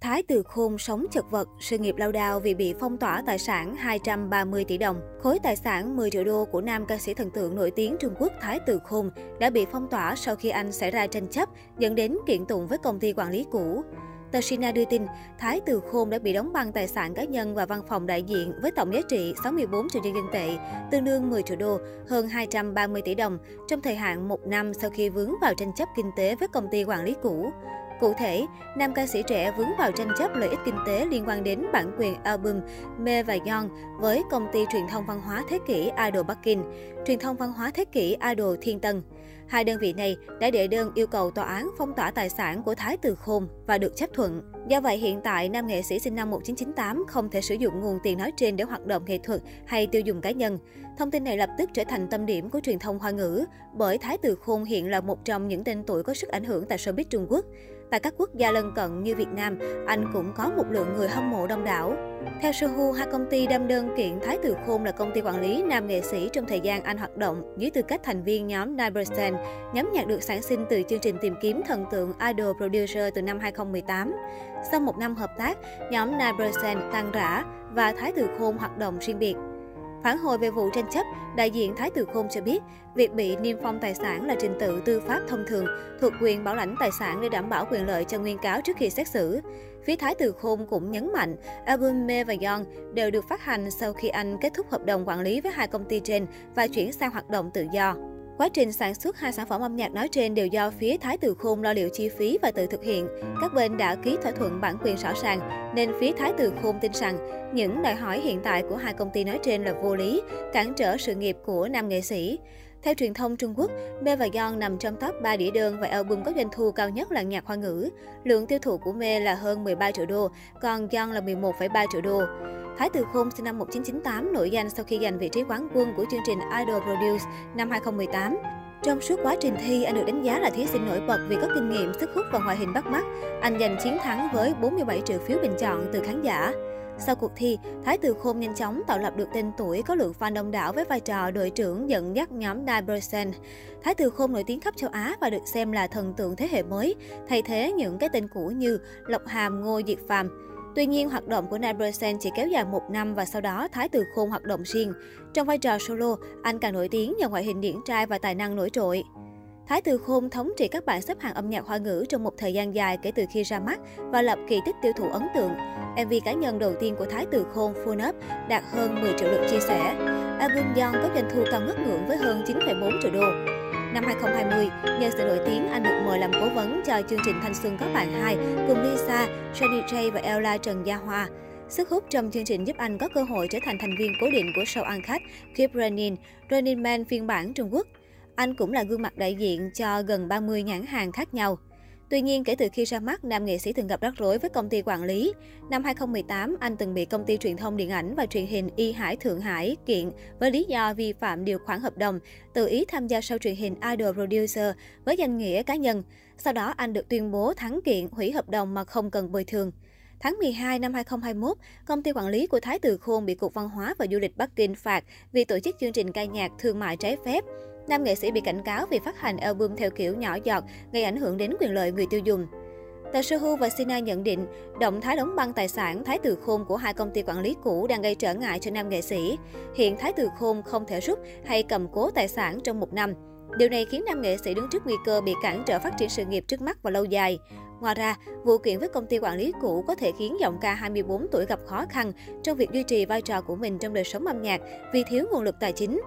Thái Từ Khôn sống chật vật, sự nghiệp lao đao vì bị phong tỏa tài sản 230 tỷ đồng. Khối tài sản 10 triệu đô của nam ca sĩ thần tượng nổi tiếng Trung Quốc Thái Từ Khôn đã bị phong tỏa sau khi anh xảy ra tranh chấp, dẫn đến kiện tụng với công ty quản lý cũ. Tờ Sina đưa tin, Thái Từ Khôn đã bị đóng băng tài sản cá nhân và văn phòng đại diện với tổng giá trị 64 triệu nhân dân tệ, tương đương 10 triệu đô, hơn 230 tỷ đồng, trong thời hạn một năm sau khi vướng vào tranh chấp kinh tế với công ty quản lý cũ. Cụ thể, nam ca sĩ trẻ vướng vào tranh chấp lợi ích kinh tế liên quan đến bản quyền album Me và Yon với công ty truyền thông văn hóa thế kỷ Idol Bắc Kinh, truyền thông văn hóa thế kỷ Idol Thiên Tân. Hai đơn vị này đã đệ đơn yêu cầu tòa án phong tỏa tài sản của Thái Từ Khôn và được chấp thuận. Do vậy, hiện tại, nam nghệ sĩ sinh năm 1998 không thể sử dụng nguồn tiền nói trên để hoạt động nghệ thuật hay tiêu dùng cá nhân. Thông tin này lập tức trở thành tâm điểm của truyền thông hoa ngữ, bởi Thái Từ Khôn hiện là một trong những tên tuổi có sức ảnh hưởng tại showbiz Trung Quốc. Tại các quốc gia lân cận như Việt Nam, anh cũng có một lượng người hâm mộ đông đảo. Theo Suhu, hai công ty đâm đơn kiện Thái Từ Khôn là công ty quản lý nam nghệ sĩ trong thời gian anh hoạt động dưới tư cách thành viên nhóm Nine nhóm nhạc được sản sinh từ chương trình tìm kiếm thần tượng Idol Producer từ năm 2018. Sau một năm hợp tác, nhóm Nine tan rã và Thái Từ Khôn hoạt động riêng biệt. Phản hồi về vụ tranh chấp, đại diện Thái Từ Khôn cho biết, việc bị niêm phong tài sản là trình tự tư pháp thông thường, thuộc quyền bảo lãnh tài sản để đảm bảo quyền lợi cho nguyên cáo trước khi xét xử. Phía Thái Từ Khôn cũng nhấn mạnh, album Me và Young đều được phát hành sau khi anh kết thúc hợp đồng quản lý với hai công ty trên và chuyển sang hoạt động tự do. Quá trình sản xuất hai sản phẩm âm nhạc nói trên đều do phía Thái Từ Khôn lo liệu chi phí và tự thực hiện. Các bên đã ký thỏa thuận bản quyền rõ ràng, nên phía Thái Từ Khôn tin rằng những đòi hỏi hiện tại của hai công ty nói trên là vô lý, cản trở sự nghiệp của nam nghệ sĩ. Theo truyền thông Trung Quốc, Me và Yon nằm trong top 3 đĩa đơn và album có doanh thu cao nhất làng nhạc hoa ngữ. Lượng tiêu thụ của Me là hơn 13 triệu đô, còn Yon là 11,3 triệu đô. Thái Từ Khôn sinh năm 1998 nổi danh sau khi giành vị trí quán quân của chương trình Idol Produce năm 2018. Trong suốt quá trình thi, anh được đánh giá là thí sinh nổi bật vì có kinh nghiệm, sức hút và ngoại hình bắt mắt. Anh giành chiến thắng với 47 triệu phiếu bình chọn từ khán giả. Sau cuộc thi, Thái Từ Khôn nhanh chóng tạo lập được tên tuổi có lượng fan đông đảo với vai trò đội trưởng dẫn dắt nhóm Nine Thái Từ Khôn nổi tiếng khắp châu Á và được xem là thần tượng thế hệ mới, thay thế những cái tên cũ như Lộc Hàm, Ngô Diệt Phàm. Tuy nhiên, hoạt động của Nabrosen chỉ kéo dài một năm và sau đó Thái Từ Khôn hoạt động riêng. Trong vai trò solo, anh càng nổi tiếng nhờ ngoại hình điển trai và tài năng nổi trội. Thái Từ Khôn thống trị các bảng xếp hạng âm nhạc hoa ngữ trong một thời gian dài kể từ khi ra mắt và lập kỳ tích tiêu thụ ấn tượng. MV cá nhân đầu tiên của Thái Từ Khôn Full Up đạt hơn 10 triệu lượt chia sẻ. Album Young có doanh thu cao ngất ngưỡng với hơn 9,4 triệu đô. Năm 2020, nhờ sự nổi tiếng, anh được mời làm cố vấn cho chương trình Thanh xuân có bạn 2 cùng Lisa, Shady J và Ella Trần Gia Hoa. Sức hút trong chương trình giúp anh có cơ hội trở thành thành viên cố định của show ăn khách Keep Running, Running Man phiên bản Trung Quốc. Anh cũng là gương mặt đại diện cho gần 30 nhãn hàng khác nhau. Tuy nhiên, kể từ khi ra mắt, nam nghệ sĩ từng gặp rắc rối với công ty quản lý. Năm 2018, anh từng bị công ty truyền thông điện ảnh và truyền hình Y Hải Thượng Hải kiện với lý do vi phạm điều khoản hợp đồng, tự ý tham gia show truyền hình Idol Producer với danh nghĩa cá nhân. Sau đó, anh được tuyên bố thắng kiện, hủy hợp đồng mà không cần bồi thường. Tháng 12 năm 2021, công ty quản lý của Thái Từ Khôn bị Cục Văn hóa và Du lịch Bắc Kinh phạt vì tổ chức chương trình ca nhạc thương mại trái phép. Nam nghệ sĩ bị cảnh cáo vì phát hành album theo kiểu nhỏ giọt, gây ảnh hưởng đến quyền lợi người tiêu dùng. Tờ Sohu và Sina nhận định, động thái đóng băng tài sản Thái Từ Khôn của hai công ty quản lý cũ đang gây trở ngại cho nam nghệ sĩ. Hiện Thái Từ Khôn không thể rút hay cầm cố tài sản trong một năm. Điều này khiến nam nghệ sĩ đứng trước nguy cơ bị cản trở phát triển sự nghiệp trước mắt và lâu dài. Ngoài ra, vụ kiện với công ty quản lý cũ có thể khiến giọng ca 24 tuổi gặp khó khăn trong việc duy trì vai trò của mình trong đời sống âm nhạc vì thiếu nguồn lực tài chính.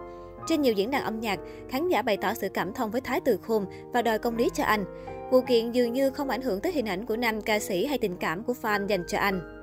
Trên nhiều diễn đàn âm nhạc, khán giả bày tỏ sự cảm thông với Thái Từ Khôn và đòi công lý cho anh. Vụ kiện dường như không ảnh hưởng tới hình ảnh của nam ca sĩ hay tình cảm của fan dành cho anh.